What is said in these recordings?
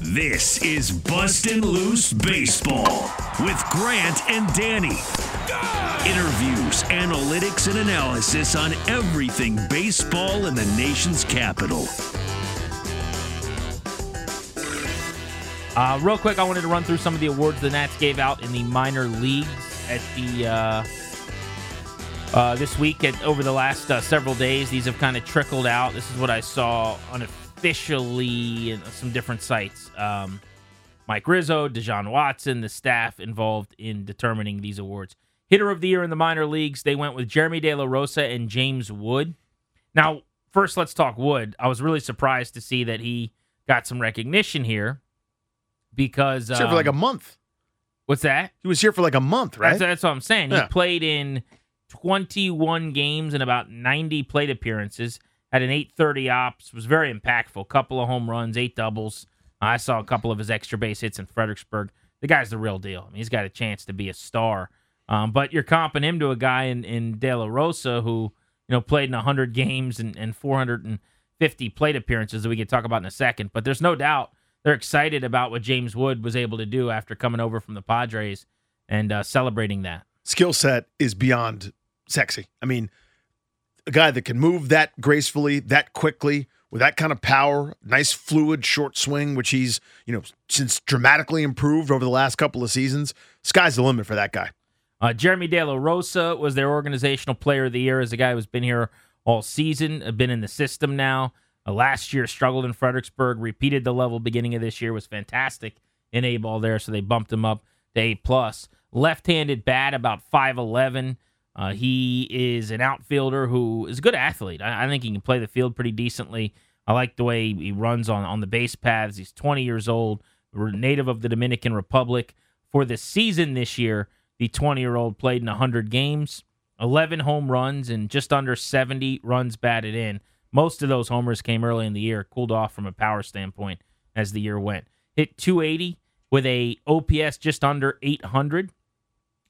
This is Bustin' Loose Baseball with Grant and Danny. Interviews, analytics, and analysis on everything baseball in the nation's capital. Uh, real quick, I wanted to run through some of the awards the Nats gave out in the minor leagues at the uh, uh, this week. At over the last uh, several days, these have kind of trickled out. This is what I saw unofficially in some different sites. Um, Mike Rizzo, De Jon Watson, the staff involved in determining these awards. Hitter of the year in the minor leagues, they went with Jeremy De La Rosa and James Wood. Now, first, let's talk Wood. I was really surprised to see that he got some recognition here because here for like a um, month. what's that? He was here for like a month, right? That's, that's what I'm saying. Yeah. He played in 21 games and about 90 plate appearances. Had an 830 ops. Was very impactful. Couple of home runs, eight doubles. I saw a couple of his extra base hits in Fredericksburg. The guy's the real deal. I mean, he's got a chance to be a star. Um, but you're comping him to a guy in, in De La Rosa who, you know, played in 100 games and, and 450 plate appearances that we could talk about in a second. But there's no doubt they're excited about what James Wood was able to do after coming over from the Padres and uh, celebrating that. Skill set is beyond sexy. I mean, a guy that can move that gracefully, that quickly, with that kind of power, nice fluid short swing, which he's, you know, since dramatically improved over the last couple of seasons. Sky's the limit for that guy. Uh, Jeremy De La Rosa was their organizational player of the year as a guy who's been here all season, uh, been in the system now. Uh, last year struggled in Fredericksburg, repeated the level beginning of this year, was fantastic in A ball there, so they bumped him up to A plus. Left-handed bat, about five eleven. Uh, he is an outfielder who is a good athlete. I, I think he can play the field pretty decently. I like the way he runs on on the base paths. He's 20 years old, native of the Dominican Republic. For the season this year, the 20 year old played in 100 games, 11 home runs, and just under 70 runs batted in. Most of those homers came early in the year, cooled off from a power standpoint as the year went. Hit 280 with a OPS just under 800.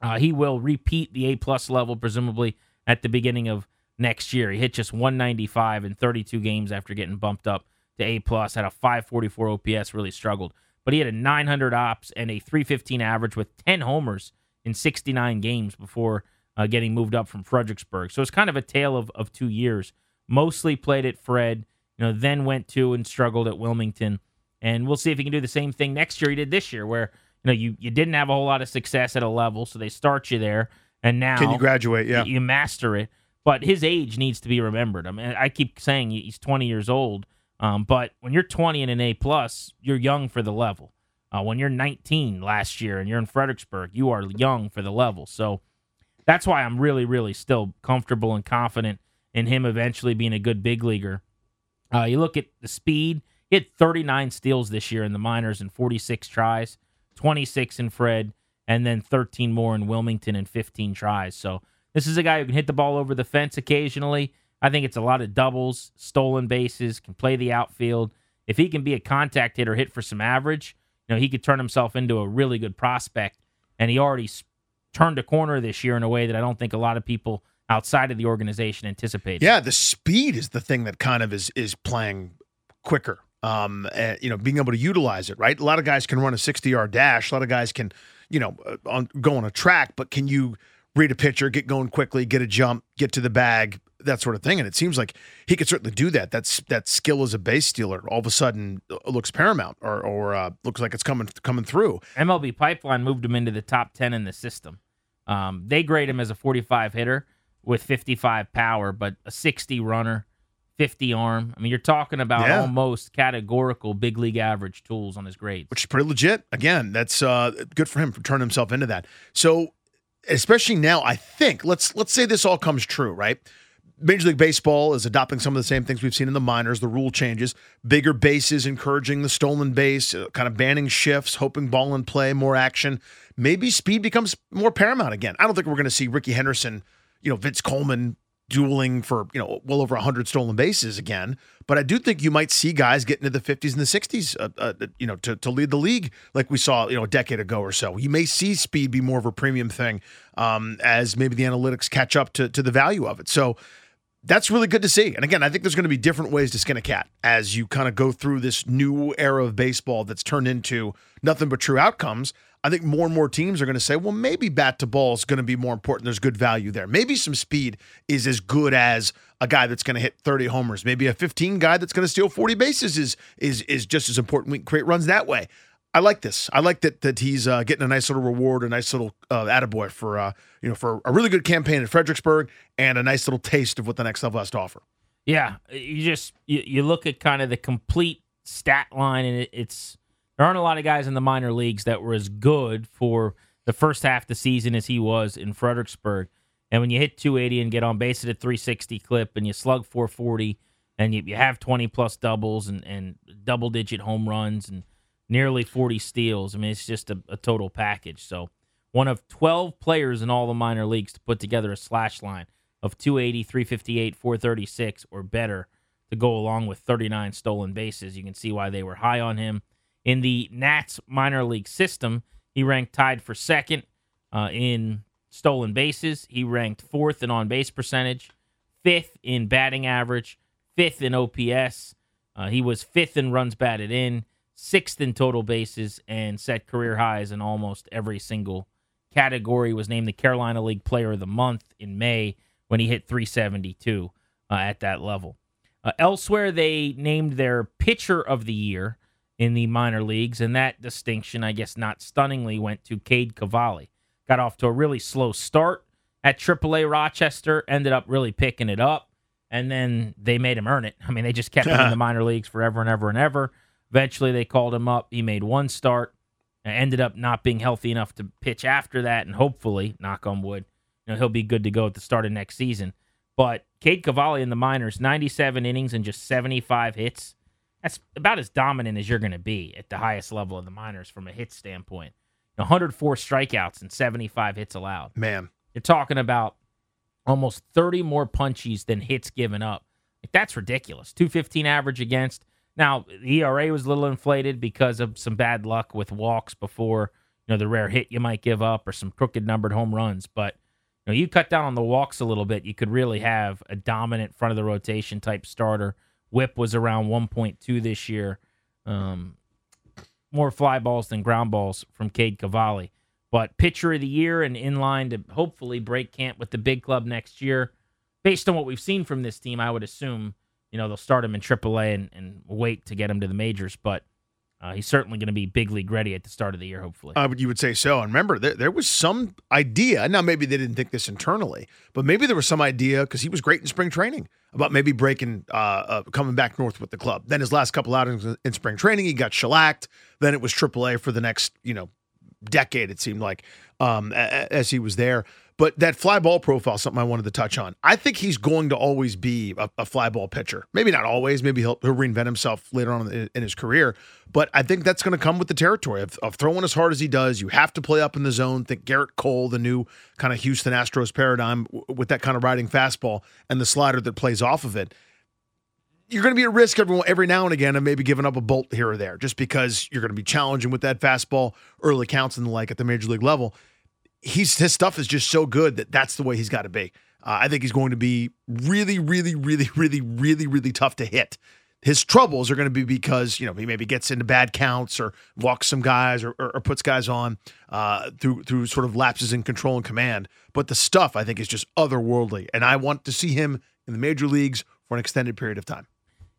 Uh, he will repeat the A plus level, presumably at the beginning of next year. He hit just 195 in 32 games after getting bumped up to A plus. Had a 544 OPS, really struggled, but he had a 900 ops and a 315 average with 10 homers in 69 games before uh, getting moved up from Fredericksburg. So it's kind of a tale of, of two years. Mostly played at Fred, you know, then went to and struggled at Wilmington. And we'll see if he can do the same thing next year he did this year, where you know you, you didn't have a whole lot of success at a level, so they start you there, and now Can you graduate? Yeah. you master it. But his age needs to be remembered. I mean, I keep saying he's 20 years old, um, but when you're 20 and an A plus, you're young for the level. Uh, when you're 19 last year and you're in Fredericksburg, you are young for the level. So that's why I'm really, really still comfortable and confident in him eventually being a good big leaguer. Uh, you look at the speed. He had 39 steals this year in the minors and 46 tries, 26 in Fred, and then 13 more in Wilmington and 15 tries. So this is a guy who can hit the ball over the fence occasionally. I think it's a lot of doubles, stolen bases, can play the outfield. If he can be a contact hitter, hit for some average, you know, he could turn himself into a really good prospect. And he already turned a corner this year in a way that I don't think a lot of people outside of the organization anticipated. Yeah, the speed is the thing that kind of is is playing quicker. Um, and, you know, being able to utilize it, right? A lot of guys can run a 60 yard dash. A lot of guys can, you know, uh, on, go on a track, but can you read a pitcher, get going quickly, get a jump, get to the bag, that sort of thing. And it seems like he could certainly do that. That's that skill as a base stealer all of a sudden uh, looks paramount or or uh, looks like it's coming coming through. MLB Pipeline moved him into the top 10 in the system. Um, they grade him as a 45 hitter with 55 power, but a 60 runner, 50 arm. I mean, you're talking about Yeah. almost categorical big league average tools on his grades. which is pretty legit. Again, that's uh, good for him for turning himself into that. So, especially now, I think let's let's say this all comes true, right? Major League Baseball is adopting some of the same things we've seen in the minors. The rule changes, bigger bases, encouraging the stolen base, uh, kind of banning shifts, hoping ball and play, more action. Maybe speed becomes more paramount again. I don't think we're going to see Rickey Henderson, you know, Vince Coleman dueling for you know well over 100 stolen bases again but i do think you might see guys get into the 50s and the 60s uh, uh, you know to, to lead the league like we saw you know a decade ago or so you may see speed be more of a premium thing um, as maybe the analytics catch up to, to the value of it so that's really good to see. And again, I think there's going to be different ways to skin a cat as you kind of go through this new era of baseball that's turned into nothing but true outcomes. I think more and more teams are going to say, well, maybe bat to ball is going to be more important. There's good value there. Maybe some speed is as good as a guy that's going to hit 30 homers. Maybe a 15 guy that's going to steal 40 bases is is is just as important. We can create runs that way. I like this. I like that that he's uh, getting a nice little reward, a nice little uh, attaboy for uh, you know for a really good campaign in Fredericksburg and a nice little taste of what the next level has to offer. Yeah, you just you, you look at kind of the complete stat line, and it, it's there aren't a lot of guys in the minor leagues that were as good for the first half of the season as he was in Fredericksburg. And when you hit 280 and get on base at a 360 clip, and you slug 440, and you, you have 20 plus doubles and, and double digit home runs and nearly 40 steals, I mean it's just a, a total package. So one of 12 players in all the minor leagues to put together a slash line of 280, 358, 436 or better to go along with 39 stolen bases. You can see why they were high on him. In the Nats minor league system, he ranked tied for second uh, in stolen bases. He ranked fourth in on base percentage, fifth in batting average, fifth in OPS. Uh, he was fifth in runs batted in, sixth in total bases, and set career highs in almost every single category. Was named the Carolina League Player of the Month in May when he hit 372 uh, at that level. Uh, elsewhere, they named their Pitcher of the Year in the minor leagues, and that distinction, I guess, not stunningly, went to Cade Cavalli. Got off to a really slow start at AAA Rochester, ended up really picking it up, and then they made him earn it. I mean, they just kept him in the minor leagues forever and ever and ever. Eventually, they called him up. He made one start, and ended up not being healthy enough to pitch after that, and hopefully, knock on wood, you know, he'll be good to go at the start of next season. But Cade Cavalli in the minors, 97 innings and just 75 hits. That's about as dominant as you're going to be at the highest level of the minors from a hit standpoint. 104 strikeouts and 75 hits allowed. Man, You're talking about almost 30 more punchies than hits given up. Like that's ridiculous. 215 average against. Now, the ERA was a little inflated because of some bad luck with walks before, you know, the rare hit you might give up or some crooked numbered home runs, but you know, you cut down on the walks a little bit, you could really have a dominant front of the rotation type starter. Whip was around 1.2 this year. Um, more fly balls than ground balls from Cade Cavalli. But pitcher of the year and in line to hopefully break camp with the big club next year. Based on what we've seen from this team, I would assume you know they'll start him in AAA and, and wait to get him to the majors. But uh, he's certainly going to be big league ready at the start of the year, hopefully. uh, you would say so. And remember, there, there was some idea. Now, maybe they didn't think this internally, but maybe there was some idea because he was great in spring training about maybe breaking, uh, uh, coming back north with the club. Then his last couple outings in spring training, he got shellacked. Then it was AAA for the next, you know, decade. It seemed like um, as he was there. But that fly ball profile, something I wanted to touch on. I think he's going to always be a, a fly ball pitcher. Maybe not always. Maybe he'll, he'll reinvent himself later on in, in his career. But I think that's going to come with the territory of, of throwing as hard as he does. You have to play up in the zone. Think Gerrit Cole, the new kind of Houston Astros paradigm w- with that kind of riding fastball and the slider that plays off of it you're going to be at risk every, every now and again of maybe giving up a bolt here or there just because you're going to be challenging with that fastball early counts and the like at the major league level. He's his stuff is just so good that that's the way he's got to be. Uh, I think he's going to be really, really, really, really, really, really tough to hit. His troubles are going to be because you know he maybe gets into bad counts or walks some guys or, or, or puts guys on uh, through through sort of lapses in control and command. But the stuff I think is just otherworldly, and I want to see him in the major leagues for an extended period of time.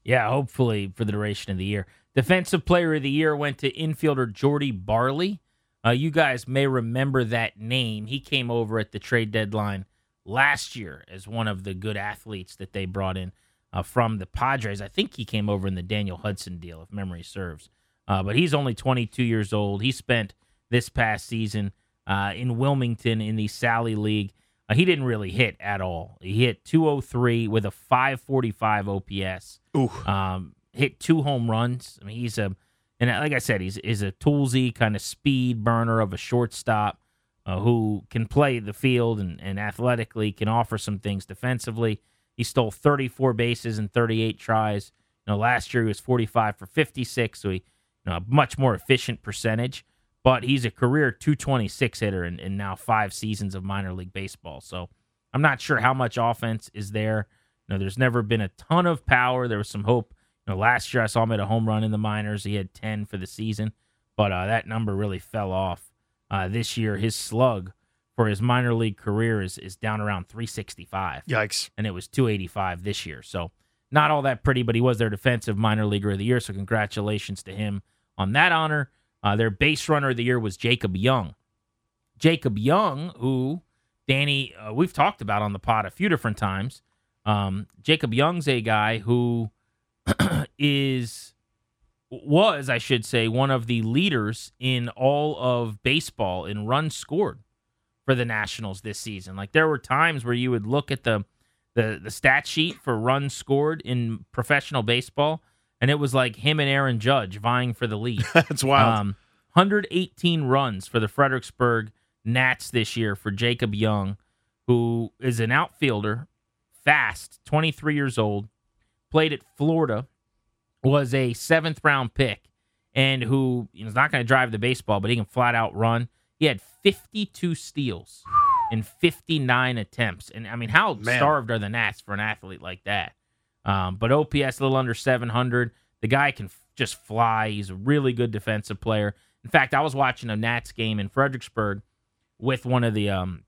Yeah, hopefully for the duration of the year. Defensive Player of the Year went to infielder Jordy Barley. Uh, you guys may remember that name. He came over at the trade deadline last year as one of the good athletes that they brought in uh, from the Padres. I think he came over in the Daniel Hudson deal, if memory serves. Uh, but he's only 22 years old. He spent this past season uh, in Wilmington in the Sally League. Uh, he didn't really hit at all. He hit 203 with a 545 OPS. Ooh. Um, hit two home runs. I mean, he's a, and like I said, he's is a toolsy kind of speed burner of a shortstop uh, who can play the field and, and athletically can offer some things defensively. He stole 34 bases in 38 tries. You know, last year he was 45 for 56, so he, you know, a much more efficient percentage but he's a career 226 hitter in, in now five seasons of minor league baseball. So I'm not sure how much offense is there. You know, there's never been a ton of power. There was some hope. Know, last year I saw him at a home run in the minors. He had 10 for the season, but uh, that number really fell off. Uh, this year, his slug for his minor league career is is down around 365. Yikes! And it was 285 this year. So not all that pretty, but he was their defensive minor leaguer of the year. So congratulations to him on that honor. Uh, their base runner of the year was Jacob Young. Jacob Young, who Danny, uh, we've talked about on the pod a few different times. Um, Jacob Young's a guy who is was, I should say, one of the leaders in all of baseball in runs scored for the Nationals this season. Like there were times where you would look at the the the stat sheet for runs scored in professional baseball, and it was like him and Aaron Judge vying for the lead. That's wild. Um, 118 runs for the Fredericksburg Nats this year for Jacob Young, who is an outfielder, fast, 23 years old, played at Florida, was a seventh round pick, and who is not going to drive the baseball, but he can flat out run. He had 52 steals in 59 attempts. And I mean, how Man. starved are the Nats for an athlete like that? Um, but OPS a little under 700. The guy can f- just fly. He's a really good defensive player. In fact, I was watching a Nats game in Fredericksburg with one of the um,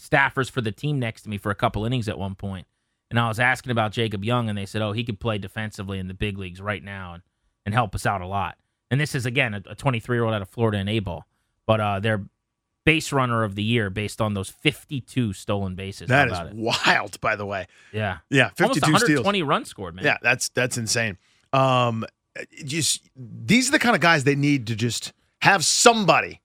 staffers for the team next to me for a couple innings at one point, and I was asking about Jacob Young, and they said, "Oh, he could play defensively in the big leagues right now and, and help us out a lot." And this is again a 23 year old out of Florida in A ball, but uh, they're base runner of the year based on those 52 stolen bases. That is it? wild, by the way. yeah, Yeah, almost 52 steals. 120 runs scored, man. Yeah, that's that's insane. Um, just these are the kind of guys they need to just have somebody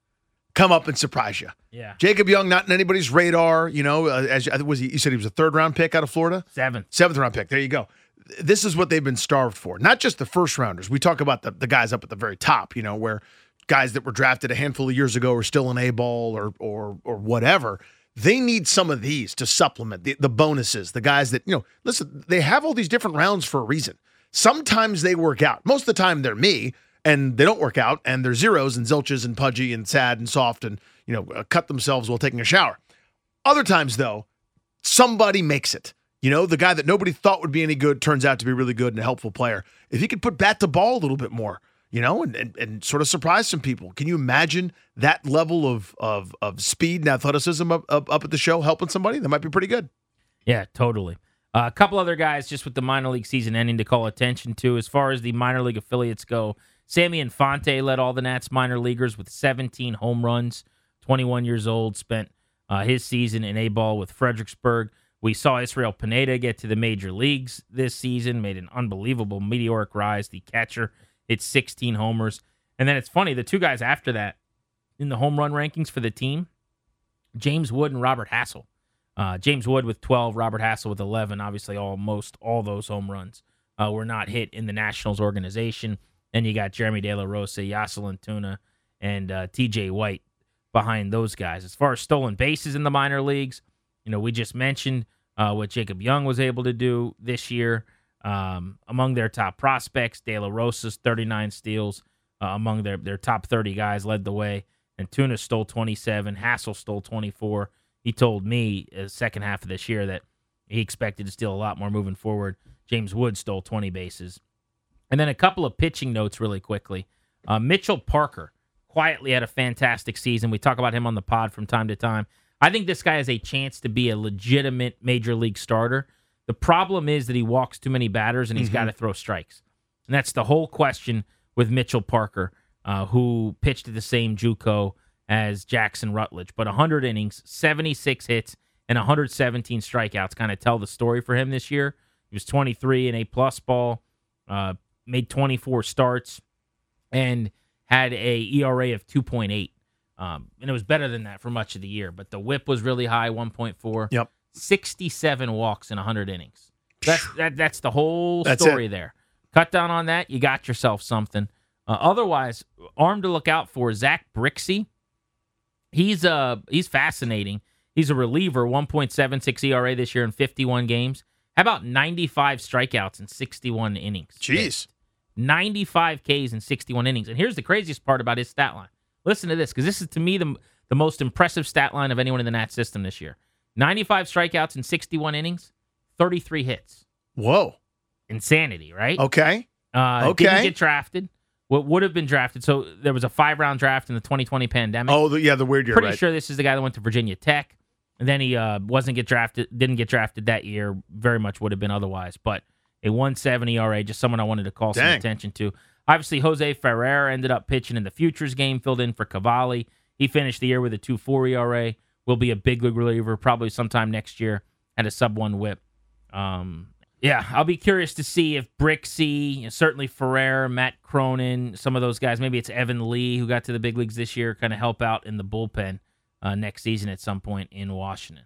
come up and surprise you. yeah. Jacob Young, not in anybody's radar. You know, uh, as was he? You said he was a third round pick out of Florida, Seven. seventh round pick. There you go. This is what they've been starved for. Not just the first rounders. We talk about the the guys up at the very top. You know, where guys that were drafted a handful of years ago are still in a ball or or or whatever. They need some of these to supplement the, the bonuses. The guys that you know, listen, they have all these different rounds for a reason. Sometimes they work out. Most of the time, they're me, and they don't work out, and they're zeros and zilches and pudgy and sad and soft, and you know, uh, cut themselves while taking a shower. Other times, though, somebody makes it. You know, the guy that nobody thought would be any good turns out to be really good and a helpful player. If he could put bat to ball a little bit more, you know, and, and, and sort of surprise some people. Can you imagine that level of of of speed and athleticism up, up, up at the show helping somebody? That might be pretty good. Yeah, totally. Uh, a couple other guys just with the minor league season ending to call attention to as far as the minor league affiliates go. Sammy Infante led all the Nats minor leaguers with 17 home runs. 21 years old, spent uh, his season in A ball with Fredericksburg. We saw Israel Pineda get to the major leagues this season, made an unbelievable meteoric rise. The catcher hit 16 homers. And then it's funny, the two guys after that in the home run rankings for the team James Wood and Robert Hassell. Uh, James Wood with 12, Robert Hassell with 11. Obviously, almost all those home runs uh, were not hit in the Nationals organization. Then you got Jeremy De La Rosa, Yasel Antuna, and uh, TJ White behind those guys. As far as stolen bases in the minor leagues, you know, we just mentioned uh, what Jacob Young was able to do this year. Um, among their top prospects, De La Rosa's 39 steals uh, among their, their top 30 guys led the way. Antuna stole 27. Hassell stole 24. He told me the second half of this year that he expected to steal a lot more moving forward. James Wood stole 20 bases. And then a couple of pitching notes really quickly. Uh, Mitchell Parker quietly had a fantastic season. We talk about him on the pod from time to time. I think this guy has a chance to be a legitimate major league starter. The problem is that he walks too many batters and he's got to throw strikes. And that's the whole question with Mitchell Parker, uh, who pitched at the same JUCO as Jackson Rutledge. But 100 innings, 76 hits, and 117 strikeouts kind of tell the story for him this year. He was 23 in a plus ball, uh, made 24 starts, and had a ERA of 2.8. Um, and it was better than that for much of the year. But the whip was really high, 1.4. Yep. 67 walks in 100 innings. That's that, that's the whole That's story it. there. Cut down on that, you got yourself something. Uh, otherwise, arm to look out for Zach Brixey. He's uh he's fascinating. He's a reliever, 1.76 ERA this year in 51 games. How about 95 strikeouts in 61 innings? Jeez. 95 Ks in 61 innings. And here's the craziest part about his stat line. Listen to this, because this is to me the, the most impressive stat line of anyone in the Nat system this year. 95 strikeouts in 61 innings, 33 hits. Whoa. Insanity, right? Okay. Uh, Okay. Didn't get drafted. What would have been drafted? So there was a five round draft in the 2020 pandemic. Oh, the, yeah, the weird year, Pretty right? sure this is the guy that went to Virginia Tech, and then he uh, wasn't get drafted. Didn't get drafted that year. Very much would have been otherwise. But a 170 ERA, just someone I wanted to call some attention to. Obviously, Jose Ferrer ended up pitching in the futures game, filled in for Cavalli. He finished the year with a 2.4 ERA. Will be a big league reliever probably sometime next year. Had a sub one WHIP. Um, yeah, I'll be curious to see if Brixey, certainly Ferrer, Matt Cronin, some of those guys, maybe it's Evan Lee who got to the big leagues this year, kind of help out in the bullpen uh, next season at some point in Washington.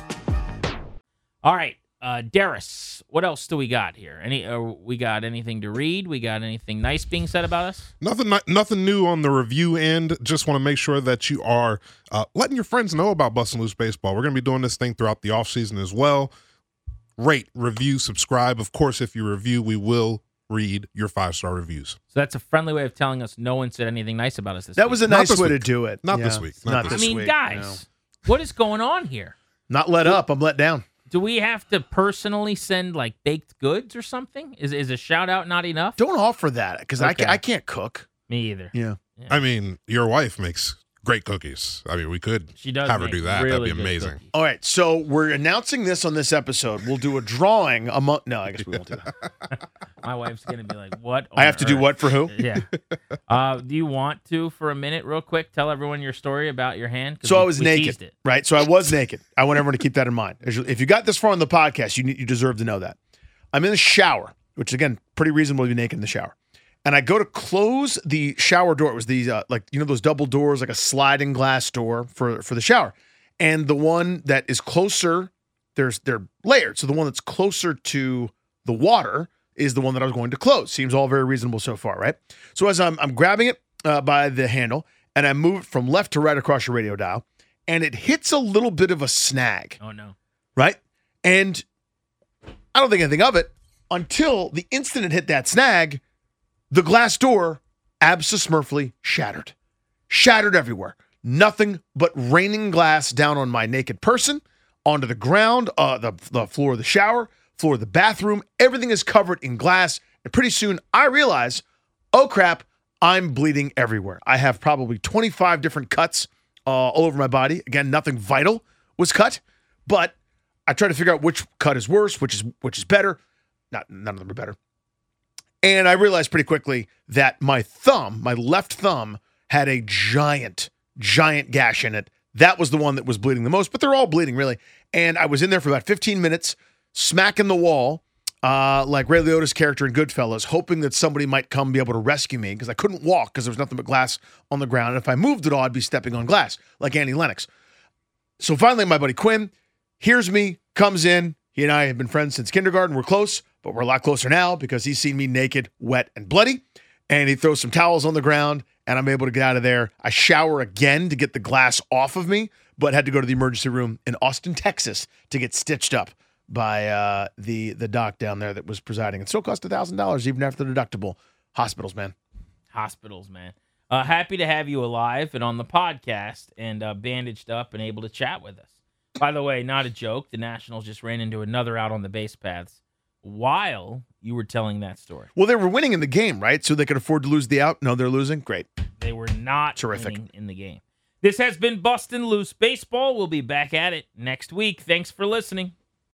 All right, uh, Darius, what else do we got here? Any? Uh, we got anything to read? We got anything nice being said about us? Nothing, ni- nothing new on the review end. Just want to make sure that you are uh, letting your friends know about Bustin' Loose Baseball. We're going to be doing this thing throughout the offseason as well. Rate, review, subscribe. Of course, if you review, we will read your five star reviews. So that's a friendly way of telling us no one said anything nice about us this That week. was a Not nice this way to do it. Not Yeah. this week. Not Not this I mean, guys, no. what is going on here? Not let up. I'm let down. Do we have to personally send like baked goods or something? Is is a shout out not enough? Don't offer that because I, Okay. ca- I can't cook. Me either. Yeah. I mean, your wife makes great cookies. I mean, we could She does have her do that. really That'd be amazing. cookies. All right. So we're announcing this on this episode. We'll do a drawing among. No, I guess we won't do that. My wife's gonna be like, "What?" I have to do what for who? Yeah. Uh, do you want to, for a minute, real quick, tell everyone your story about your hand? So we- I was naked, it. right? So I was naked. I want everyone to keep that in mind. If you got this far on the podcast, you you deserve to know that. I'm in the shower, which again, pretty reasonable to be naked in the shower. And I go to close the shower door. It was these uh, like you know those double doors, like a sliding glass door for for the shower. And the one that is closer, there's they're layered. So the one that's closer to the water is the one that I was going to close. Seems all very reasonable so far, right? So as I'm I'm grabbing it uh, by the handle and I move it from left to right across your radio dial, and it hits a little bit of a snag, Oh no. right? And I don't think anything of it until the instant it hit that snag, the glass door abso-smurfly shattered. Shattered everywhere. Nothing but raining glass down on my naked person, onto the ground, uh, the, the floor of the shower, floor of the bathroom. Everything is covered in glass. And pretty soon I realize, oh crap, I'm bleeding everywhere. I have probably 25 different cuts uh, all over my body. Again, nothing vital was cut, but I try to figure out which cut is worse, which is which is better. Not none of them are better. And I realized pretty quickly that my thumb, my left thumb, had a giant, giant gash in it. That was the one that was bleeding the most, but they're all bleeding really. And I was in there for about 15 minutes, smacking the wall, uh, like Ray Liotta's character in Goodfellas, hoping that somebody might come be able to rescue me because I couldn't walk because there was nothing but glass on the ground. And if I moved at all, I'd be stepping on glass, like Annie Lennox. So finally, my buddy Quinn hears me, comes in. He and I have been friends since kindergarten. We're close, but we're a lot closer now because he's seen me naked, wet, and bloody. And he throws some towels on the ground, and I'm able to get out of there. I shower again to get the glass off of me, but had to go to the emergency room in Austin, Texas to get stitched up by uh, the the doc down there that was presiding. It still cost thousand dollars even after the deductible. Hospitals, man. Hospitals, man. Uh, happy to have you alive and on the podcast and uh, bandaged up and able to chat with us. By the way, not a joke. The Nationals just ran into another out on the base paths while you were telling that story. Well, they were winning in the game, right? So they could afford to lose the out. No, they're losing. Great. They were not Terrific. winning in the game. This has been Bustin' Loose Baseball. We'll be back at it next week. Thanks for listening.